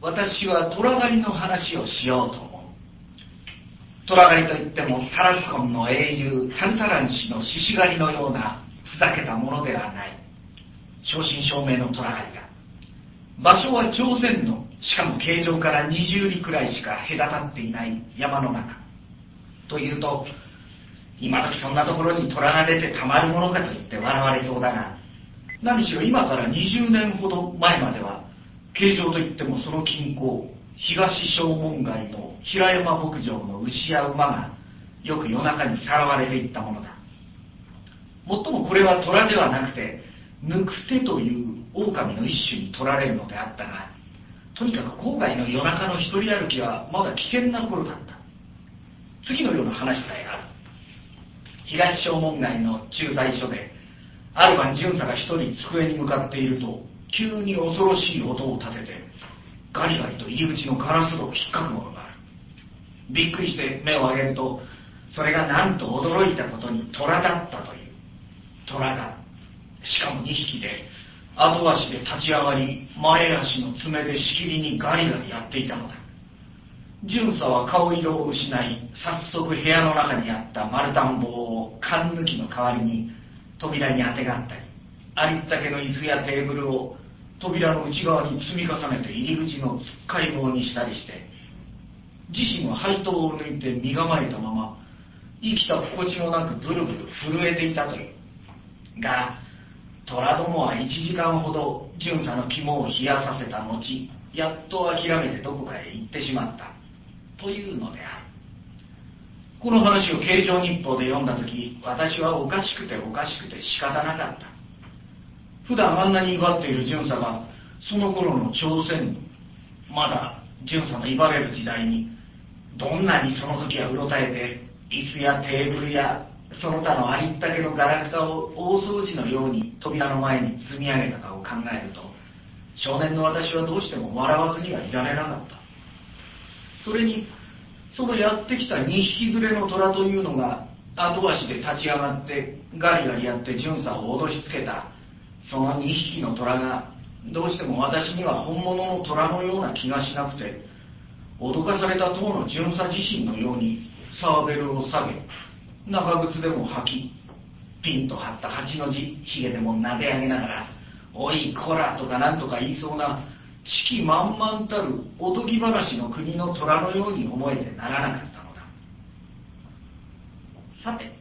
私は虎狩りの話をしようと思う。虎狩りといってもタラスコンの英雄タルタラン氏の獅子狩りのようなふざけたものではない。正真正銘の虎狩りだ。場所は朝鮮のしかも形状から20里くらいしか隔たっていない山の中。というと今時そんなところに虎が出てたまるものかと言って笑われそうだが何しろ今から20年ほど前までは形状といってもその近郊東正門街の平山牧場の牛や馬がよく夜中にさらわれていったものだ。もっともこれは虎ではなくて抜く手という狼の一種に取られるのであったがとにかく郊外の夜中の一人歩きはまだ危険な頃だった。次のような話さえある。東正門街の駐在所である晩巡査が一人机に向かっていると急に恐ろしい音を立ててガリガリと入り口のガラス戸を引っかくものがある。びっくりして目を上げるとそれがなんと驚いたことに虎だったという。虎がしかも2匹で後足で立ち上がり前足の爪でしきりにガリガリやっていたのだ。巡査は顔色を失い早速部屋の中にあった丸太棒を缶抜きの代わりに扉にあてがったりありったけの椅子やテーブルを扉の内側に積み重ねて入り口のつっかい棒にしたりして自身は配当を抜いて身構えたまま生きた心地もなくブルブル震えていたという。が虎どもは1時間ほど巡査の肝を冷やさせた後やっと諦めてどこかへ行ってしまった。というのである。この話を慶常日報で読んだ時私はおかしくておかしくて仕方なかった。普段あんなに威張っている巡査がその頃の朝鮮まだ巡査の威張れる時代にどんなにその時はうろたえて椅子やテーブルやその他のありったけのガラクタを大掃除のように扉の前に積み上げたかを考えると少年の私はどうしても笑わずにはいられなかった。それにそのやってきた2匹連れの虎というのが後足で立ち上がってガリガリやって巡査を脅しつけた。その2匹の虎がどうしても私には本物の虎のような気がしなくて脅かされた党の巡査自身のようにサーベルを下げ長靴でも履きピンと張った八の字ひげでも撫で上げながら「おいこら」とかなんとか言いそうな四季満々たるおとぎ話の国の虎のように思えてならなかったのだ。さて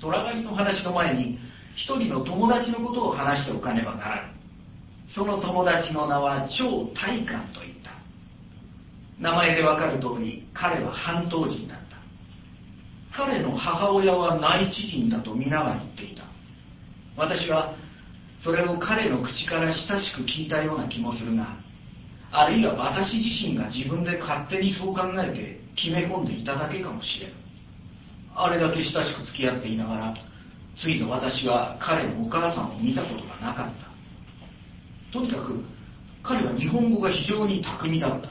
虎狩りの話の前に一人の友達のことを話しておかねばならぬその友達の名は超大官といった。名前でわかる通り彼は半島人だった。彼の母親は内地人だと皆が言っていた。私はそれを彼の口から親しく聞いたような気もするがあるいは私自身が自分で勝手にそう考えて決め込んでいただけかもしれん。あれだけ親しく付き合っていながらついと私は彼のお母さんを見たことがなかった。とにかく彼は日本語が非常に巧みだった。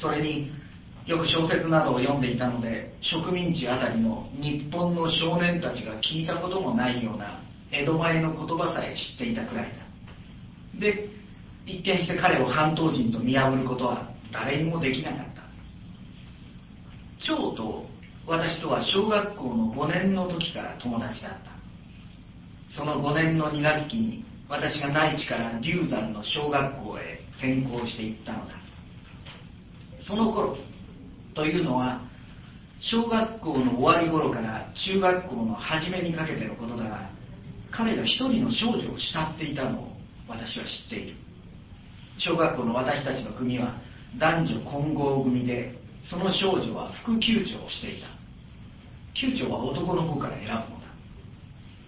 それによく小説などを読んでいたので植民地あたりの日本の少年たちが聞いたこともないような江戸前の言葉さえ知っていたくらいだ。で一見して彼を半島人と見破ることは誰にもできなかった。長と私とは小学校の5年の時から友達だった。その5年の2学期に私が内地から龍山の小学校へ転校していったのだ。その頃というのは小学校の終わり頃から中学校の初めにかけてのことだが彼が一人の少女を慕っていたのを私は知っている。小学校の私たちの組は男女混合組でその少女は副級長をしていた。級長は男の方から選ぶのだ。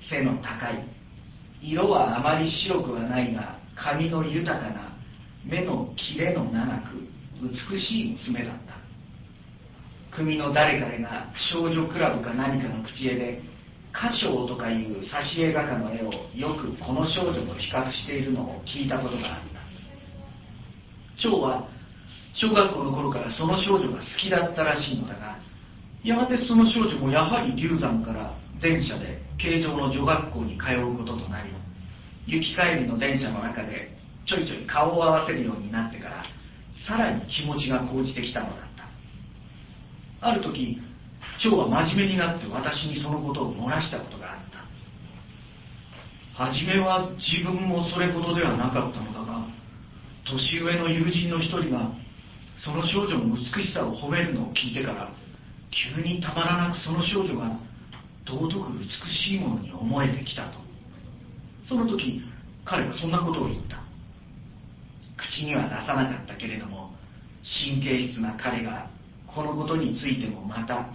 背の高い。色はあまり白くはないが髪の豊かな目の切れの長く美しい娘だった。組の誰かが少女クラブか何かの口絵で歌唱とかいう挿絵画家の絵をよくこの少女と比較しているのを聞いたことがあった。蝶は小学校の頃からその少女が好きだったらしいのだがやがてその少女もやはり流山から電車で形状の女学校に通うこととなり行き帰りの電車の中でちょいちょい顔を合わせるようになってからさらに気持ちが高じてきたのだった。ある時蝶は真面目になって私にそのことを漏らしたことがあった。初めは自分もそれほどではなかったのだが年上の友人の一人がその少女の美しさを褒めるのを聞いてから急にたまらなくその少女が尊く美しいものに思えてきたと。その時彼はそんなことを言った。口には出さなかったけれども神経質な彼がこのことについてもまた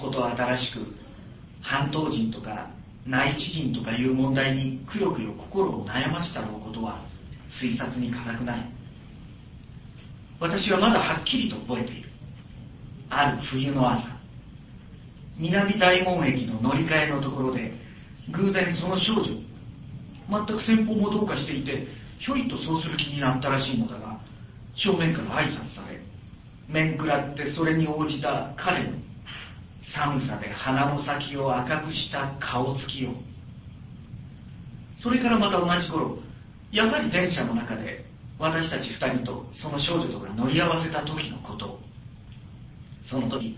こと新しく半島人とか内地人とかいう問題にくよくよ心を悩ましたろうことは推察に難くない。私はまだはっきりと覚えている。ある冬の朝南大門駅の乗り換えのところで偶然その少女全く先方もどうかしていてひょいとそうする気になったらしいのだが正面から挨拶され面食らってそれに応じた彼の寒さで鼻の先を赤くした顔つきを。それからまた同じ頃やはり電車の中で私たち二人とその少女とが乗り合わせた時のこと。その時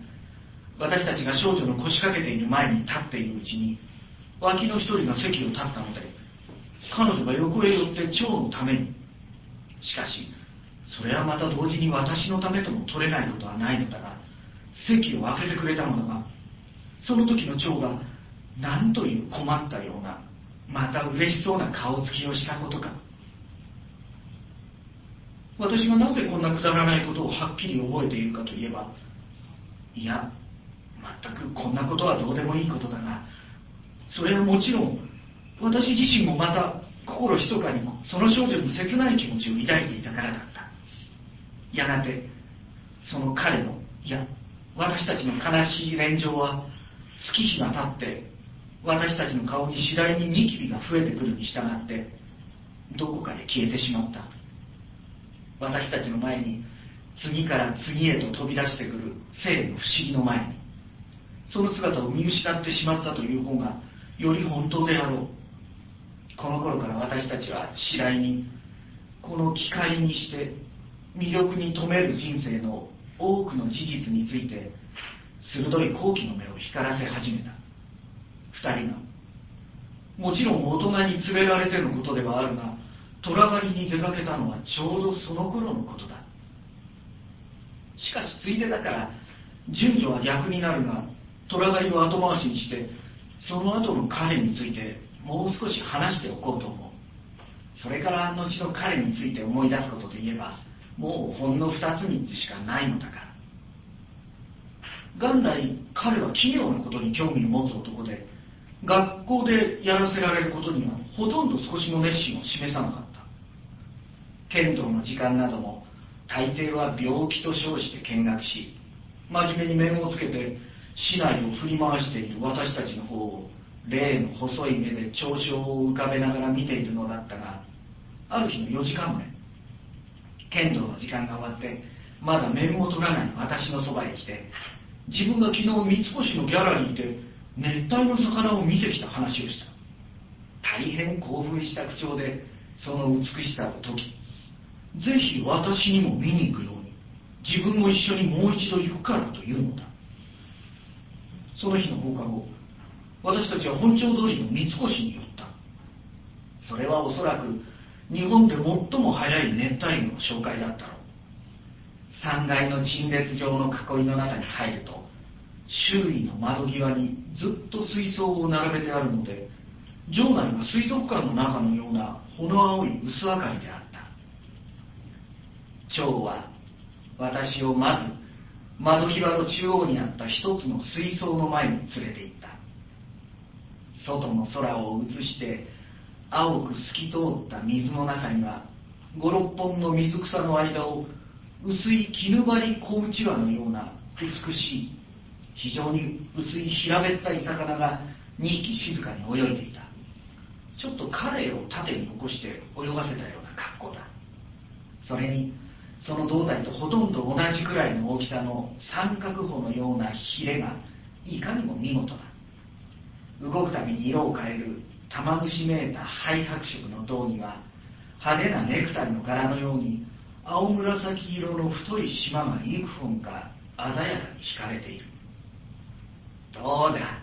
私たちが少女の腰掛けている前に立っているうちに脇の一人が席を立ったので彼女が横へ寄って蝶のために。しかしそれはまた同時に私のためとも取れないことはないのだが席を空けてくれたのだがその時の蝶が何という困ったようなまた嬉しそうな顔つきをしたことか。私がなぜこんなくだらないことをはっきり覚えているかといえばいや全くこんなことはどうでもいいことだがそれはもちろん私自身もまた心ひそかにその少女に切ない気持ちを抱いていたからだった。やがてその彼のいや私たちの悲しい連情は月日が経って私たちの顔に次第にニキビが増えてくるに従ってどこかで消えてしまった。私たちの前に次から次へと飛び出してくる生の不思議の前にその姿を見失ってしまったという方がより本当であろう。この頃から私たちは次第にこの機会にして魅力に留める人生の多くの事実について鋭い好奇の目を光らせ始めた。二人がもちろん大人に連れられてのことではあるが虎狩りに出かけたのはちょうどその頃のことだ。しかしついでだから順序は逆になるが虎狩りを後回しにしてその後の彼についてもう少し話しておこうと思う。それから後の彼について思い出すことといえばもうほんの二つ三つしかないのだから。元来彼は奇妙なことに興味を持つ男で学校でやらせられることにはほとんど少しも熱心を示さなかった。剣道の時間なども大抵は病気と称して見学し真面目に面をつけて市内を振り回している私たちの方を例の細い目で嘲笑を浮かべながら見ているのだったがある日の4時間目剣道の時間が終わってまだ面も取らない私のそばへ来て自分が昨日三越のギャラリーで熱帯の魚を見てきた話をした。大変興奮した口調でその美しさを説きぜひ私にも見に行くように自分も一緒にもう一度行くからというのだ。その日の放課後私たちは本町通りの三越に寄った。それはおそらく日本で最も早い熱帯魚の紹介だったろう。3階の陳列状の囲いの中に入ると周囲の窓際にずっと水槽を並べてあるので場内は水族館の中のようなほの青い薄明かりであった。蝶は私をまず窓際の中央にあった一つの水槽の前に連れて行った。外の空を映して青く透き通った水の中には56本の水草の間を薄い絹張り小うちわのような美しい非常に薄い平べったい魚が2匹静かに泳いでいた。ちょっと彼を縦に起こして泳がせたような格好だ。それにその胴体とほとんど同じくらいの大きさの三角穂のようなヒレがいかにも見事だ。動くたびに色を変える玉虫めいた灰白色の胴には派手なネクタイの柄のように青紫色の太い島が幾本か鮮やかに引かれている。どうだ?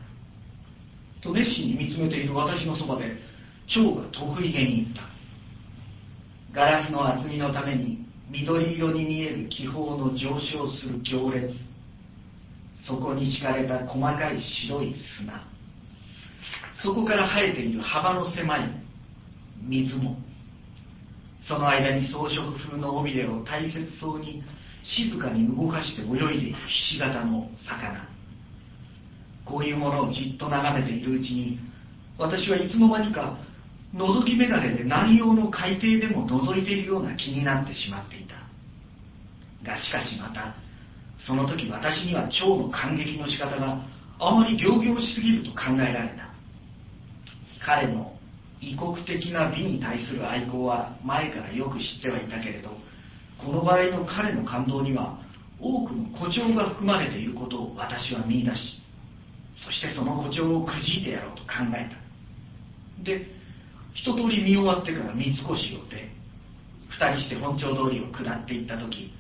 と熱心に見つめている私のそばで蝶が得意げに言った。ガラスの厚みのために緑色に見える気泡の上昇する行列。そこに敷かれた細かい白い砂。そこから生えている幅の狭い水も。その間に装飾風の尾びれを大切そうに静かに動かして泳いでいるひし形の魚。こういうものをじっと眺めているうちに私はいつの間にか覗き眼鏡で南洋の海底でも覗いているような気になってしまっていた。がしかしまたその時私には蝶の感激の仕方があまり仰々しすぎると考えられた。彼の異国的な美に対する愛好は前からよく知ってはいたけれどこの場合の彼の感動には多くの誇張が含まれていることを私は見出しそしてその誇張をくじいてやろうと考えた。で一通り見終わってから三越を出二人して本町通りを下っていった時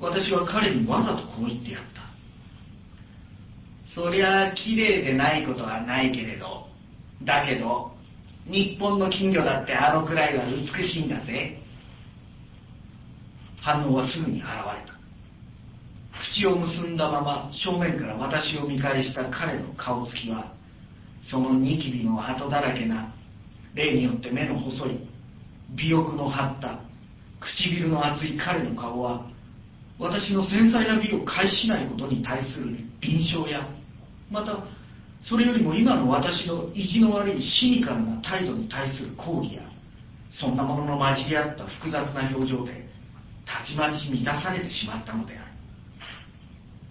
私は彼にわざとこう言ってやった。そりゃ綺麗でないことはないけれどだけど日本の金魚だってあのくらいは美しいんだぜ。反応はすぐに現れた。口を結んだまま正面から私を見返した彼の顔つきはそのニキビの跡だらけな例によって目の細い尾翼の張った唇の厚い彼の顔は私の繊細な美を介しないことに対する敏捷やまたそれよりも今の私の意地の悪いシニカルな態度に対する抗議やそんなものの混じり合った複雑な表情でたちまち満たされてしまったのである。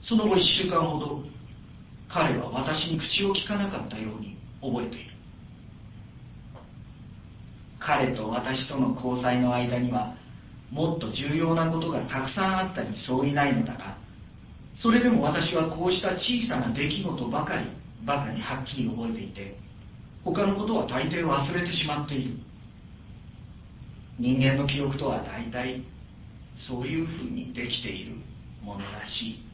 その後1週間ほど彼は私に口を聞かなかったように覚えている。彼と私との交際の間にはもっと重要なことがたくさんあったに相違ないのだがそれでも私はこうした小さな出来事ばかりばかりはっきり覚えていて他のことは大抵忘れてしまっている。人間の記憶とは大体そういうふうにできているものらしい。